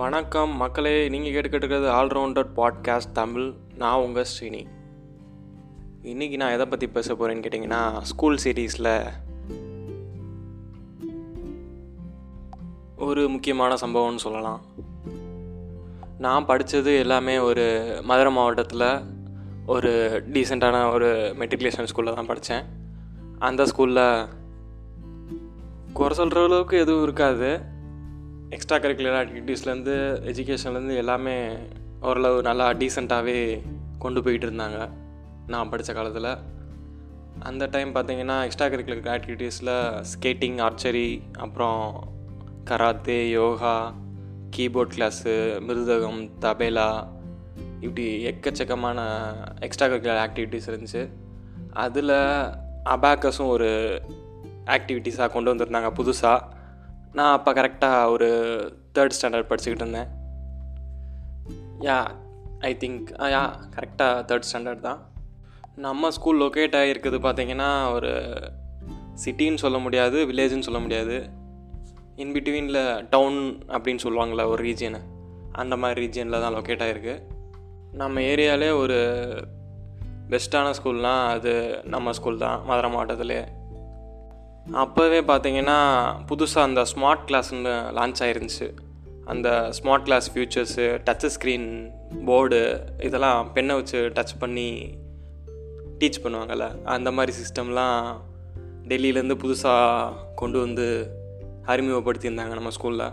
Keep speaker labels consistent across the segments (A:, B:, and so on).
A: வணக்கம் மக்களே நீங்கள் கேட்டுக்கிட்டு இருக்கிறது ஆல்ரவுண்டர் பாட்காஸ்ட் தமிழ். நான் உங்கள் ஸ்ரீனி. இன்றைக்கி நான் எதை பற்றி பேச போகிறேன்னு கேட்டிங்கன்னா ஸ்கூல் சீரீஸில் ஒரு முக்கியமான சம்பவம்னு சொல்லலாம். நான் படித்தது எல்லாமே ஒரு மதுரை மாவட்டத்தில் ஒரு டீசெண்டான ஒரு மெட்ரிகுலேஷன் ஸ்கூலில் தான் படித்தேன் அந்த ஸ்கூலில் குறை சொல்கிற அளவுக்கு எதுவும் இருக்காது. எக்ஸ்ட்ரா கரிக்குலர் ஆக்டிவிட்டீஸ்லேருந்து எஜுகேஷன்லேருந்து எல்லாமே ஓரளவு நல்லா டீசெண்டாகவே கொண்டு போயிட்டு இருந்தாங்க நான் படித்த காலத்தில். அந்த டைம் பார்த்தீங்கன்னா எக்ஸ்ட்ரா கரிக்குலர் ஆக்டிவிட்டீஸில் ஸ்கேட்டிங் ஆர்ச்சரி அப்புறம் கராத்தே யோகா கீபோர்ட் கிளாஸு மிருதகம் தபேலா இப்படி எக்கச்சக்கமான எக்ஸ்ட்ரா கரிக்குலர் ஆக்டிவிட்டீஸ் இருந்துச்சு. அதில் அபாக்கஸும் ஒரு ஆக்டிவிட்டீஸாக கொண்டு வந்திருந்தாங்க புதுசாக நான் அப்போ கரெக்டாக ஒரு தேர்ட் ஸ்டாண்டர்ட் படிச்சுக்கிட்டு இருந்தேன். யா ஐ திங்க் யா கரெக்டாக தேர்ட் ஸ்டாண்டர்ட் தான். நம்ம ஸ்கூல் லொக்கேட் ஆகிருக்குது பார்த்தீங்கன்னா ஒரு சிட்டின்னு சொல்ல முடியாது வில்லேஜ்னு சொல்ல முடியாது. இன் பிட்வீனில் டவுன் அப்படின்னு சொல்லுவாங்களே ஒரு ரீஜியனு அந்த மாதிரி ரீஜியனில் தான் லொக்கேட் ஆகிருக்கு நம்ம ஏரியாவிலே ஒரு பெஸ்ட்டான ஸ்கூல்னால் அது நம்ம ஸ்கூல் தான் மதுரை மாவட்டத்திலே. அப்போவே பார்த்தீங்கன்னா புதுசாக அந்த ஸ்மார்ட் கிளாஸ்னு லான்ச் ஆயிருந்துச்சு. அந்த smart class features touch screen board இதெல்லாம் பெண்ணை வச்சு டச் பண்ணி டீச் பண்ணுவாங்கள்ல அந்த மாதிரி சிஸ்டம்லாம் டெல்லியிலேருந்து புதுசாக கொண்டு வந்து அறிமுகப்படுத்தியிருந்தாங்க நம்ம ஸ்கூலில்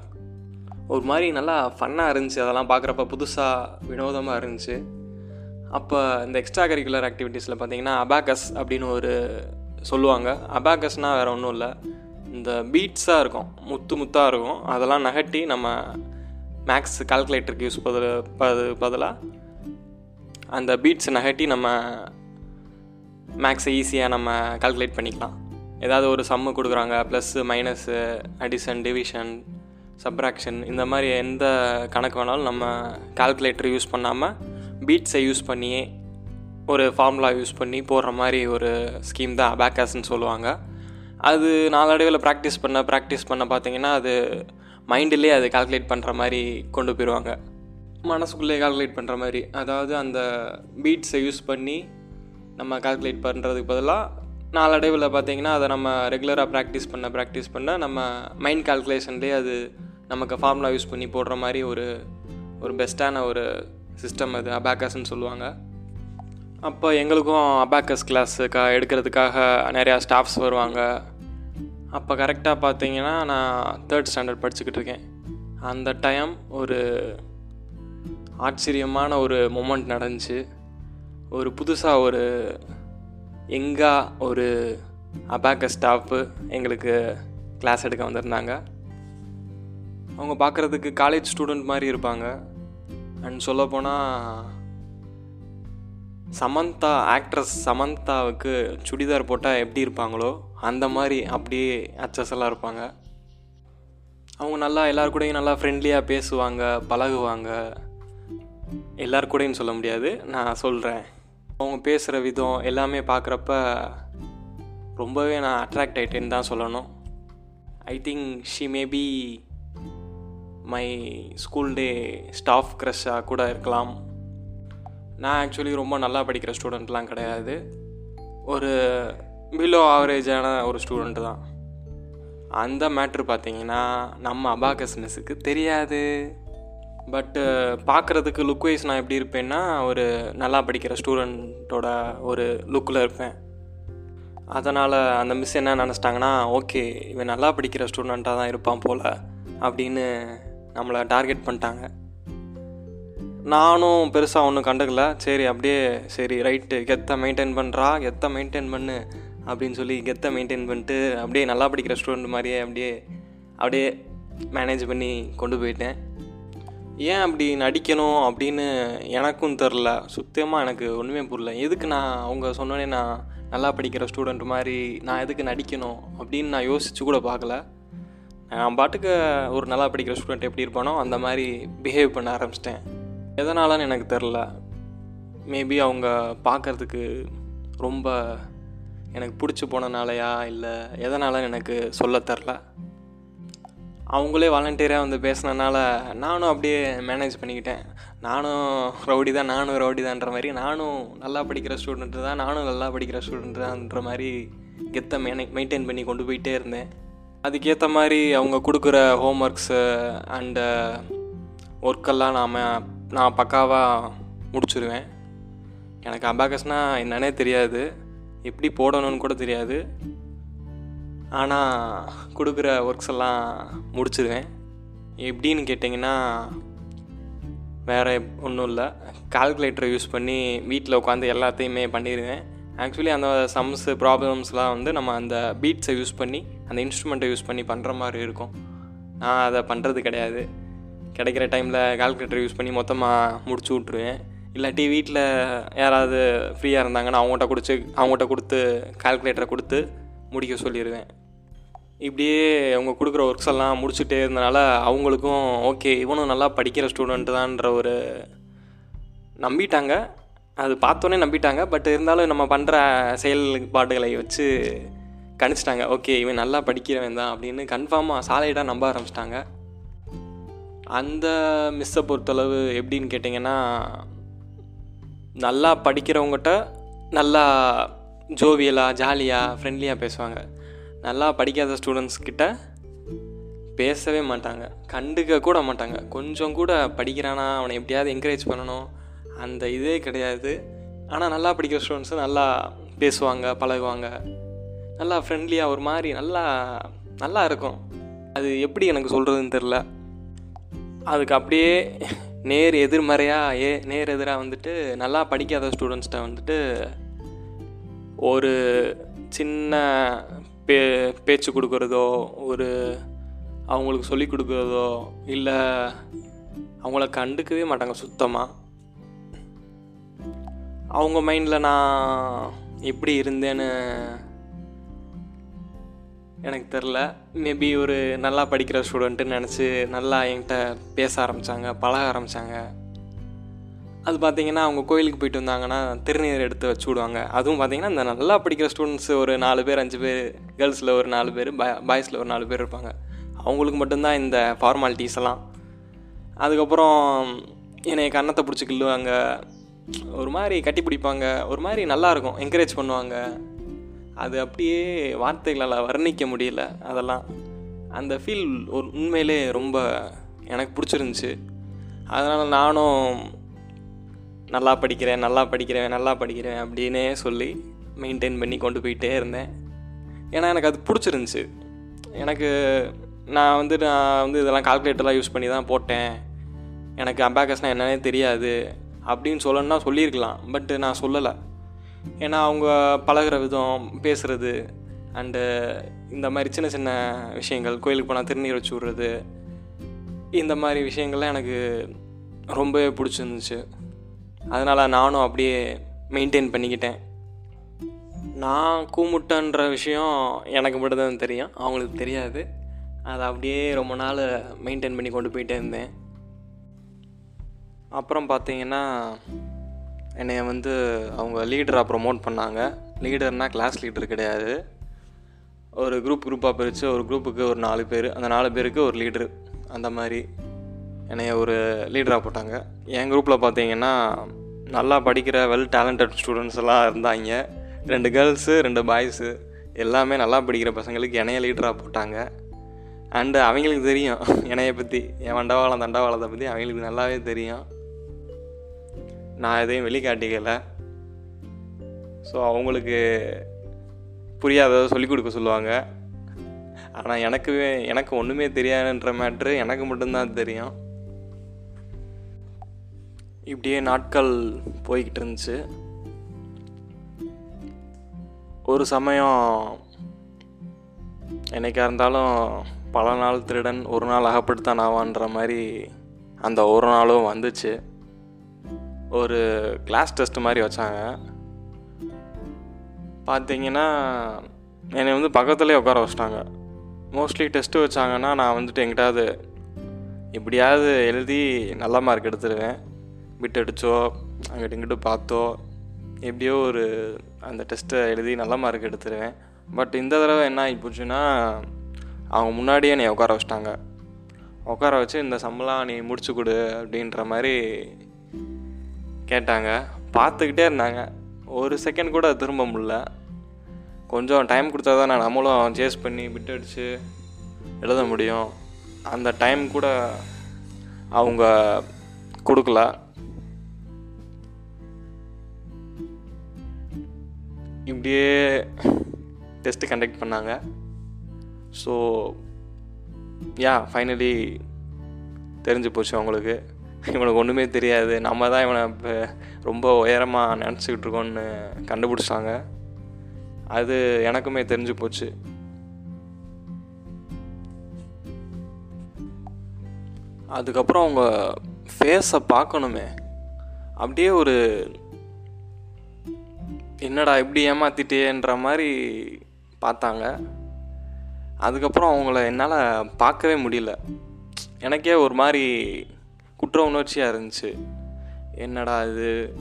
A: ஒரு மாதிரி நல்லா ஃபன்னாக இருந்துச்சு. அதெல்லாம் பார்க்குறப்ப புதுசாக வினோதமாக இருந்துச்சு. அப்போ இந்த எக்ஸ்ட்ரா கரிக்குலர் ஆக்டிவிட்டீஸில் பார்த்தீங்கன்னா அபாகஸ் அப்படின்னு ஒரு சொல்லுவாங்க. அபாகஸ்னால் வேறு ஒன்றும் இல்லை. இந்த பீட்ஸாக இருக்கும். முத்து முத்தாக இருக்கும். அதெல்லாம் நகட்டி நம்ம மேக்ஸ் கால்குலேட்டருக்கு யூஸ் பதில் பது பதிலாக அந்த பீட்ஸை நகட்டி நம்ம மேக்ஸை ஈஸியாக நம்ம கால்குலேட் பண்ணிக்கலாம். ஏதாவது ஒரு சம்மு கொடுக்குறாங்க. Plus minus addition division subtraction இந்த மாதிரி எந்த கணக்கு வேணாலும் நம்ம கால்குலேட்டர் யூஸ் பண்ணாமல் பீட்ஸை யூஸ் பண்ணியே ஒரு ஃபார்முலா யூஸ் பண்ணி போடுற மாதிரி ஒரு ஸ்கீம் தான் அபேக்கஸ்ன்னு சொல்லுவாங்க. அது நாளடைவில் ப்ராக்டிஸ் பண்ண ப்ராக்டிஸ் பண்ண பார்த்தீங்கன்னா அது மைண்டிலே அது கால்குலேட் பண்ணுற மாதிரி கொண்டு போயிடுவாங்க மனசுக்குள்ளே கால்குலேட் பண்ணுற மாதிரி. அதாவது அந்த பீட்ஸை யூஸ் பண்ணி நம்ம கால்குலேட் பண்ணுறதுக்கு பதிலாக நாளடைவில் பார்த்தீங்கன்னா அதை நம்ம ரெகுலராக ப்ராக்டிஸ் பண்ண ப்ராக்டிஸ் பண்ண நம்ம மைண்ட் கால்குலேஷன்லேயே அது நமக்கு ஃபார்முலா யூஸ் பண்ணி போடுற மாதிரி ஒரு ஒரு பெஸ்ட்டான ஒரு சிஸ்டம் அது அபேக்கஸ்ன்னு சொல்லுவாங்க. அப்போ எங்களுக்கும் அபாக்கஸ் கிளாஸுக்கா எடுக்கிறதுக்காக நிறையா ஸ்டாஃப்ஸ் வருவாங்க. அப்போ கரெக்டாக பார்த்தீங்கன்னா நான் தேர்ட் ஸ்டாண்டர்ட் படிச்சுக்கிட்டு இருக்கேன். அந்த டைம் ஒரு ஆச்சரியமான ஒரு மூமெண்ட் நடந்துச்சு. ஒரு புதுசாக ஒரு எங்காக ஒரு அபாக்க ஸ்டாஃப்பு எங்களுக்கு கிளாஸ் எடுக்க வந்திருந்தாங்க. அவங்க பார்க்குறதுக்கு காலேஜ் ஸ்டூடெண்ட் மாதிரி இருப்பாங்க. அண்ட் சொல்லப்போனால் சமந்தா ஆக்ட்ரஸ் சமந்தாவுக்கு சுடிதார் போட்டால் எப்படி இருப்பாங்களோ அந்த மாதிரி அப்படியே அச்சஸெல்லாம் இருப்பாங்க. அவங்க நல்லா எல்லார் கூடயும் நல்லா ஃப்ரெண்ட்லியாக பேசுவாங்க பழகுவாங்க. எல்லார் கூடயும் சொல்ல முடியாது நான் சொல்கிறேன் அவங்க பேசுகிற விதம் எல்லாமே பார்க்குறப்ப ரொம்பவே நான் அட்ராக்ட் ஆகிட்டேன்னு தான் சொல்லணும். I think she maybe my school day staff க்ரஷ்ஷாக கூட இருக்கலாம். நான் ஆக்சுவலி ரொம்ப நல்லா படிக்கிற ஸ்டூடெண்ட்லாம் கிடையாது. ஒரு பிலோ ஆவரேஜான ஒரு ஸ்டூடெண்ட்டு தான். அந்த மேட்ரு பார்த்தீங்கன்னா நம்ம அபாகஸ் மிஸ்ஸுக்கு தெரியாது. பட்டு பார்க்குறதுக்கு லுக் வைஸ் நான் எப்படி இருப்பேன்னா ஒரு நல்லா படிக்கிற ஸ்டூடெண்ட்டோட ஒரு லுக்கில் இருப்பேன். அதனால் அந்த மிஸ் என்ன நினச்சிட்டாங்கன்னா ஓகே இவன் நல்லா படிக்கிற ஸ்டூடெண்ட்டாக தான் இருப்பான் போல் அப்படின்னு நம்மளை டார்கெட் பண்ணிட்டாங்க. நானும் பெருசாக ஒன்றும் கண்டுக்கல. சரி அப்படியே சரி ரைட்டு கெத்தை மெயின்டைன் பண்ணுறா கெத்தை மெயின்டைன் பண்ணு அப்படின்னு சொல்லி கெத்தை மெயின்டைன் பண்ணிட்டு அப்படியே நல்லா படிக்கிற ஸ்டூடெண்ட் மாதிரியே அப்படியே அப்படியே மேனேஜ் பண்ணி கொண்டு போயிட்டேன். ஏன் அப்படி நடிக்கணும் அப்படின்னு எனக்கும் தெரில சுத்தமாக எனக்கு ஒன்றுமே புரியல. எதுக்கு நான் அவங்க சொன்னோடனே நான் நல்லா படிக்கிற ஸ்டூடெண்ட் மாதிரி நான் எதுக்கு நடிக்கணும் அப்படின்னு நான் யோசித்து கூட பார்க்கல. நான் பாட்டுக்கு ஒரு நல்லா படிக்கிற ஸ்டூடெண்ட் எப்படி இருப்பானோ அந்த மாதிரி பிஹேவ் பண்ண ஆரம்பிச்சிட்டேன். எதனாலன்னு எனக்கு தெரில. மேபி அவங்க பார்க்குறதுக்கு ரொம்ப எனக்கு பிடிச்சி போனனாலையா இல்லை எதனாலன்னு எனக்கு சொல்ல தெரில. அவங்களே வாலண்டியராக வந்து பேசுனனால நானும் அப்படியே மேனேஜ் பண்ணிக்கிட்டேன். நானும் ரவுடி தான் நானும் ரவுடி தான்ற மாதிரி நானும் நல்லா படிக்கிற ஸ்டூடெண்ட்டு தான் நானும் நல்லா படிக்கிற ஸ்டூடெண்ட் தான்ன்ற மாதிரி கெத்தை மேனே மெயின்டைன் பண்ணி கொண்டு போயிட்டே இருந்தேன். அதுக்கேற்ற மாதிரி அவங்க கொடுக்குற ஹோம் ஒர்க்ஸு அண்டு ஒர்க்கெல்லாம் நாம் நான் பக்காவாக முடிச்சிருவேன். எனக்கு அபாகஸ்னால் என்னன்னே தெரியாது. எப்படி போடணும்னு கூட தெரியாது. ஆனால் கொடுக்குற ஒர்க்ஸ் எல்லாம் முடிச்சிருவேன். எப்படின்னு கேட்டிங்கன்னா வேறு ஒன்றும் இல்லை. கால்குலேட்டரை யூஸ் பண்ணி வீட்டில் உட்காந்து எல்லாத்தையுமே பண்ணிடுவேன் ஆக்சுவலி அந்த சம்ஸு ப்ராப்ளம்ஸ்லாம் வந்து நம்ம அந்த பீட்ஸை யூஸ் பண்ணி அந்த இன்ஸ்ட்ருமெண்ட்டை யூஸ் பண்ணி பண்ணுற மாதிரி இருக்கும். நான் அதை பண்ணுறது கிடையாது. கிடைக்கிற டைமில் கால்குலேட்டர் யூஸ் பண்ணி மொத்தமாக முடிச்சு விட்ருவேன் இல்லாட்டி வீட்டில் யாராவது ஃப்ரீயாக இருந்தாங்கன்னா அவங்ககிட்ட கொடுத்து அவங்ககிட்ட கொடுத்து கால்குலேட்டரை கொடுத்து முடிக்க சொல்லிடுவேன் இப்படியே அவங்க கொடுக்குற ஒர்க்ஸ் எல்லாம் முடிச்சுட்டே இருந்தனால அவங்களுக்கும் ஓகே இவனும் நல்லா படிக்கிற ஸ்டூடெண்ட் தான்ற ஒரு நம்பிட்டாங்க. அது பார்த்தோன்னே நம்பிட்டாங்க. பட் இருந்தாலும் நம்ம பண்ணுற செயல்பாடுகளை வச்சு கணிச்சிட்டாங்க. ஓகே இவன் நல்லா படிக்கிறவன் தான் அப்படின்னு கன்ஃபார்மாக சாலையிடாக நம்ப ஆரம்பிச்சிட்டாங்க. அந்த மிஸ்ஸை பொறுத்தளவு எப்படின்னு கேட்டிங்கன்னா நல்லா படிக்கிறவங்ககிட்ட நல்லா ஜோவியலாக ஜாலியாக ஃப்ரெண்ட்லியாக பேசுவாங்க. நல்லா படிக்காத ஸ்டூடெண்ட்ஸ்கிட்ட பேசவே மாட்டாங்க. கண்டுக்க கூட மாட்டாங்க. கொஞ்சம் கூட படிக்கிறானா அவனை எப்படியாவது என்கரேஜ் பண்ணணும் அந்த இதே கிடையாது. ஆனால் நல்லா படிக்கிற ஸ்டூடெண்ட்ஸு நல்லா பேசுவாங்க பழகுவாங்க. நல்லா ஃப்ரெண்ட்லியாக ஒரு மாதிரி நல்லா நல்லா இருக்கும். அது எப்படி எனக்கு சொல்கிறதுன்னு தெரில அதுக்கு அப்படியே நேர் எதிர்மறையாக ஏ நேர் எதிராக வந்துட்டு நல்லா படிக்காத ஸ்டூடெண்ட்ஸ்கிட்ட வந்துட்டு ஒரு சின்ன பே பேச்சு கொடுக்குறதோ ஒரு அவங்களுக்கு சொல்லி கொடுக்குறதோ இல்லை அவங்கள கண்டுக்கவே மாட்டாங்க சுத்தமாக அவங்க மைண்டில் நான் எப்படி இருந்தேன்னு எனக்கு தெரில. மேபி ஒரு நல்லா படிக்கிற ஸ்டூடெண்ட்டுன்னு நினச்சி நல்லா என்கிட்ட பேச ஆரம்பித்தாங்க பழக ஆரம்பித்தாங்க அது பார்த்திங்கன்னா அவங்க கோயிலுக்கு போயிட்டு வந்தாங்கன்னா திருநீர் எடுத்து வச்சு விடுவாங்க. அதுவும் பார்த்திங்கன்னா இந்த நல்லா படிக்கிற ஸ்டூடெண்ட்ஸ் ஒரு நாலு பேர் அஞ்சு பேர் கேர்ள்ஸில் ஒரு நாலு பேர் பாய்ஸில் ஒரு நாலு பேர் இருப்பாங்க. அவங்களுக்கு மட்டும்தான் இந்த ஃபார்மாலிட்டிஸ் எல்லாம். அதுக்கப்புறம் என்னை கன்னத்தை பிடிச்சி கிள்ளுவாங்க. ஒரு மாதிரி கட்டி பிடிப்பாங்க. ஒரு மாதிரி நல்லாயிருக்கும் என்கரேஜ் பண்ணுவாங்க. அது அப்படியே வார்த்தைகளால் வர்ணிக்க முடியல அதெல்லாம். அந்த ஃபீல் ஒரு உண்மையிலே ரொம்ப எனக்கு பிடிச்சிருந்துச்சி. அதனால் நானும் நல்லா படிக்கிறேன் நல்லா படிக்கிறேன் நல்லா படிக்கிறேன் அப்படின்னே சொல்லி மெயின்டைன் பண்ணி கொண்டு போயிட்டே இருந்தேன். ஏன்னா எனக்கு அது பிடிச்சிருந்துச்சி. எனக்கு நான் வந்து நான் வந்து இதெல்லாம் கால்குலேட்டர்லாம் யூஸ் பண்ணி தான் போட்டேன். எனக்கு அபாகஸ்னால் என்னன்னே தெரியாது. அப்படின்னு சொல்லணும்னா சொல்லியிருக்கலாம். பட் நான் சொல்லலை. ஏன்னா அவங்க பழகுற விதம் பேசுகிறது அண்டு இந்த மாதிரி சின்ன சின்ன விஷயங்கள் கோயிலுக்கு போனால் திருநீர் வச்சு விட்றது இந்த மாதிரி விஷயங்கள்லாம் எனக்கு ரொம்பவே பிடிச்சிருந்துச்சு. அதனால் நானும் அப்படியே மெயின்டைன் பண்ணிக்கிட்டேன். நான் கூமுட்டன்ற விஷயம் எனக்கு மட்டும்தான் தெரியும். அவங்களுக்கு தெரியாது. அதை அப்படியே ரொம்ப நாள் மெயின்டைன் பண்ணி கொண்டு போயிட்டே இருந்தேன். அப்புறம் பார்த்தீங்கன்னா என்னைய வந்து அவங்க லீடராக ப்ரொமோட் பண்ணாங்க. லீடர்னால் கிளாஸ் லீடர் கிடையாது. ஒரு குரூப் குரூப்பாக பிரித்து ஒரு குரூப்புக்கு ஒரு நாலு பேர் அந்த நாலு பேருக்கு ஒரு லீடரு அந்த மாதிரி என்னைய ஒரு லீடராக போட்டாங்க. என் குரூப்பில் பார்த்தீங்கன்னா நல்லா படிக்கிற வெல் டேலண்டட் ஸ்டூடெண்ட்ஸ் எல்லாம் இருந்தாங்க. ரெண்டு கேர்ள்ஸு ரெண்டு பாய்ஸு எல்லாமே நல்லா படிக்கிற பசங்களுக்கு என்னைய லீடராக போட்டாங்க. அண்டு அவங்களுக்கு தெரியும் என்னைய பற்றி என் வண்டவாளம் தண்டவாளத்தை பற்றி அவங்களுக்கு நல்லாவே தெரியும். நான் எதையும் வெளிக்காட்டிக்கலை. ஸோ அவங்களுக்கு புரியாததை சொல்லிக் கொடுக்க சொல்லுவாங்க. ஆனால் எனக்கு எனக்கு ஒன்றுமே தெரியாதுன்ற மேட்ரு எனக்கு மட்டும்தான் தெரியும். இப்படியே நாட்கள் போய்கிட்டு இருந்துச்சு. ஒரு சமயம் என்னைக்கா இருந்தாலும் பல நாள் திருடன் ஒரு நாள் அகப்படுத்தான் ஆவான்ற மாதிரி அந்த ஒரு நாளும் வந்துச்சு. ஒரு கிளாஸ் டெஸ்ட் மாதிரி வச்சாங்க. பார்த்தீங்கன்னா என்னை வந்து பக்கத்துலேயே உட்கார வச்சிட்டாங்க. மோஸ்ட்லி டெஸ்ட்டு வச்சாங்கன்னா நான் வந்துட்டு எங்கிட்டாவது எப்படியாவது எழுதி நல்ல மார்க் எடுத்துருவேன். பிட் அடித்தோ அங்கிட்ட இங்கிட்டு பார்த்தோ எப்படியோ ஒரு அந்த டெஸ்ட்டை எழுதி நல்ல மார்க் எடுத்துருவேன். பட் இந்த தடவை என்ன ஆகி போச்சுன்னா அவங்க முன்னாடியே என்னை உட்கார வச்சிட்டாங்க. உட்கார வச்சு இந்த சம்பளம் நீ முடிச்சு கொடு அப்படின்ற மாதிரி கேட்டாங்க. பார்த்துக்கிட்டே இருந்தாங்க. ஒரு செகண்ட் கூட திரும்ப முடில கொஞ்சம் டைம் கொடுத்தா தான் நான் நம்மளும் சேஸ் பண்ணி பிட் அடித்து எழுத முடியும். அந்த டைம் கூட அவங்க கொடுக்கல. இப்படியே டெஸ்ட்டு கண்டக்ட் பண்ணாங்க. ஸோ யா ஃபைனலி தெரிஞ்சு போச்சு அவங்களுக்கு. இவனுக்கு ஒன்றுமே தெரியாது. நம்ம தான் இவனை இப்போ ரொம்ப உயரமாக நினச்சிக்கிட்டு இருக்கோன்னு கண்டுபிடிச்சாங்க. அது எனக்குமே தெரிஞ்சு போச்சு. அதுக்கப்புறம் அவங்க ஃபேஸை பார்க்கணுமே. அப்படியே ஒரு என்னடா இப்படி ஏமாத்திட்டேன்ற மாதிரி பார்த்தாங்க. அதுக்கப்புறம் அவங்கள என்னால் பார்க்கவே முடியல. எனக்கே ஒரு மாதிரி குற்ற உணர்ச்சியாக இருந்துச்சு. என்னடா இது?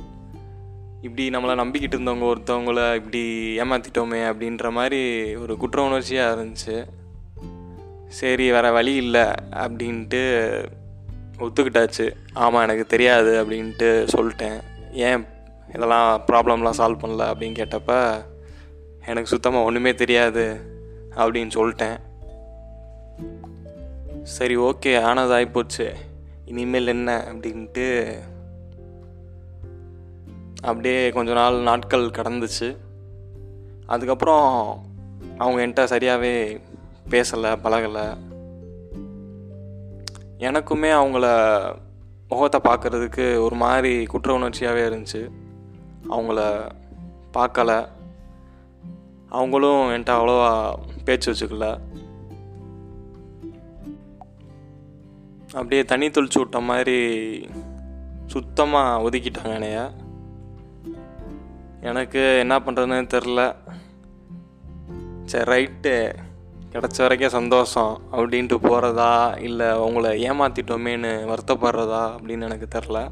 A: இப்படி நம்மளை நம்பிக்கிட்டு இருந்தவங்க ஒருத்தவங்கள இப்படி ஏமாற்றிட்டோமே அப்படின்ற மாதிரி ஒரு குற்ற உணர்ச்சியாக இருந்துச்சு. சரி வேறு வழி இல்லை அப்படின்ட்டு ஒத்துக்கிட்டாச்சு. ஆமாம் எனக்கு தெரியாது அப்படின்ட்டு சொல்லிட்டேன். ஏன் இதெல்லாம் ப்ராப்ளம்லாம் சால்வ் பண்ணல அப்படின்னு கேட்டப்ப எனக்கு சுத்தமாக ஒன்றுமே தெரியாது அப்படின்னு சொல்லிட்டேன். சரி ஓகே ஆனதாகி போச்சு. இனிமேல் என்ன அப்படின்ட்டு அப்படியே கொஞ்ச நாள் நாட்கள் கடந்துச்சு. அதுக்கப்புறம் அவங்க என்கிட்ட சரியாகவே பேசலை பழகலை. எனக்குமே அவங்கள முகத்தை பார்க்குறதுக்கு ஒரு மாதிரி குற்ற உணர்ச்சியாகவே இருந்துச்சு. அவங்கள பார்க்கலை. அவங்களும் என்கிட்ட அவ்வளோவா பேச்சு வச்சுக்கல. அப்படியே தண்ணி தெளிச்சு விட்ட மாதிரி சுத்தமாக ஒதுக்கிட்டாங்க என்னைய. எனக்கு என்ன பண்ணுறதுன்னு தெரில சரி ரைட்டு. கிடச்ச வரைக்கும் சந்தோஷம். அப்படின்ட்டு போகிறதா இல்லை உங்களை ஏமாற்றிட்டோமேன்னு வருத்தப்படுறதா? அப்படின்னு எனக்கு தெரில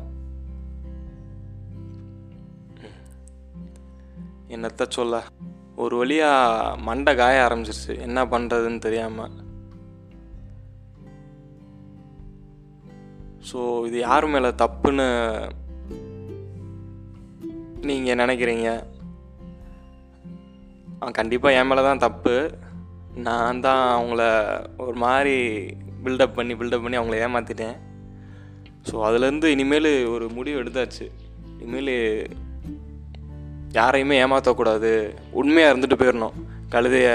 A: என்னத்த சொல்ல? ஒரு வழியாக மண்டை காய ஆரம்பிச்சிருச்சு. என்ன பண்ணுறதுன்னு தெரியாமல் ஸோ இது யார் மேலே தப்புன்னு நீங்கள் நினைக்கிறீங்க? கண்டிப்பாக என் மேலே தான் தப்பு. நான் தான் அவங்கள ஒரு மாதிரி பில்டப் பண்ணி பில்டப் பண்ணி அவங்கள ஏமாற்றிட்டேன் ஸோ அதுலேருந்து இனிமேல் ஒரு முடிவு எடுத்தாச்சு. இனிமேல் யாரையுமே ஏமாற்றக்கூடாது உண்மையாக இருந்துட்டு போயிடணும் கழுதைய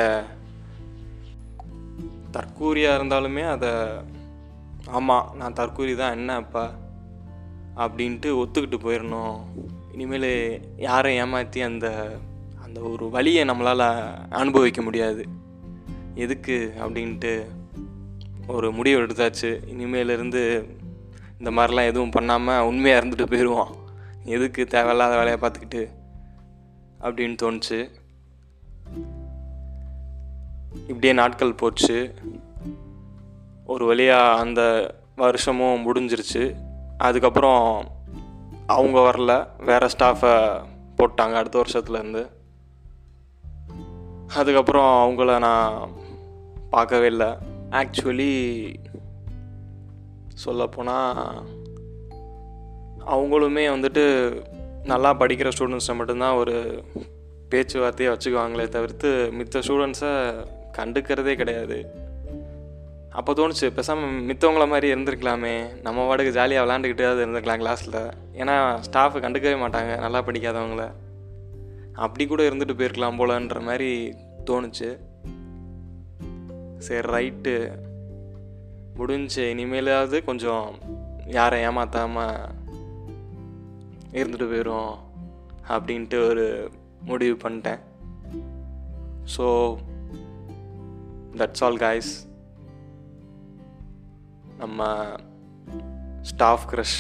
A: தற்கூரியாக இருந்தாலுமே அதை ஆமாம் நான் தற்கூரி தான் என்ன அப்பா? அப்படின்ட்டு ஒத்துக்கிட்டு போயிடணும் இனிமேல் யாரை ஏமாற்றி அந்த அந்த ஒரு வழியை நம்மளால் அனுபவிக்க முடியாது. எதுக்கு அப்படின்ட்டு ஒரு முடிவு எடுத்தாச்சு. இனிமேலேருந்து இந்த மாதிரிலாம் எதுவும் பண்ணாமல் உண்மையாக இருந்துட்டு போயிடுவோம் எதுக்கு தேவையில்லாத வேலையை பார்த்துக்கிட்டு அப்படின்னு தோணுச்சு. இப்படியே நாட்கள் போச்சு. ஒரு வழியாக அந்த வருஷமும் முடிஞ்சிருச்சு. அதுக்கப்புறம் அவங்க வரல. வேறு ஸ்டாஃபை போட்டாங்க அடுத்த வருஷத்துலேருந்து. அதுக்கப்புறம் அவங்கள நான் பார்க்கவே இல்லை. ஆக்சுவலி சொல்லப்போனால் அவங்களுமே வந்துட்டு நல்லா படிக்கிற ஸ்டூடெண்ட்ஸை மட்டும்தான் ஒரு பேச்சுவார்த்தையை வச்சுக்குவாங்களே தவிர்த்து மித்த ஸ்டூடெண்ட்ஸை கண்டுக்கிறதே கிடையாது. அப்போ தோணுச்சு பேசாமல் மித்தவங்கள மாதிரி இருந்திருக்கலாமே. நம்ம வாடகை ஜாலியாக விளாண்டுக்கிட்டே இருந்திருக்கலாம் கிளாஸில் ஏன்னா ஸ்டாஃபு கண்டுக்கவே மாட்டாங்க நல்லா படிக்காதவங்கள. அப்படி கூட இருந்துட்டு போயிருக்கலாம் போலன்ற மாதிரி தோணுச்சு. சரி ரைட்டு முடிஞ்சு இனிமேலாவது கொஞ்சம் யாரை ஏமாத்தாமல் இருந்துட்டு போயிடும் அப்படின்ட்டு ஒரு முடிவு பண்ணிட்டேன். ஸோ தட்ஸ் ஆல் காய்ஸ் நம்ம ஸ்டாஃப் க்ரஷ்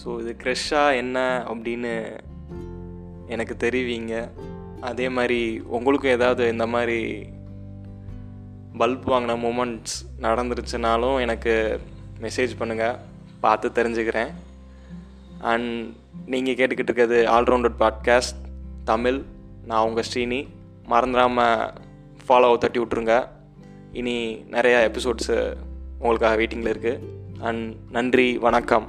A: ஸோ இது க்ரஷ்ஷாக என்ன அப்படின்னு எனக்கு தெரிவிங்க. அதே மாதிரி உங்களுக்கும் ஏதாவது இந்த மாதிரி பல்ப் வாங்கின மூமெண்ட்ஸ் நடந்துருச்சுனாலும் எனக்கு மெசேஜ் பண்ணுங்கள் பார்த்து தெரிஞ்சுக்கிறேன். அண்ட் நீங்கள் கேட்டுக்கிட்டு இருக்கிறது ஆல்ரவுண்டட் பாட்காஸ்ட் தமிழ் நான் உங்கள் ஸ்ரீனி. மறந்துடாமல் ஃபாலோ தட்டி விட்ருங்க இனி நிறையா எபிசோட்ஸு உங்களுக்காக வெயிட்டிங்கில் இருக்குது அண்ட் நன்றி வணக்கம்.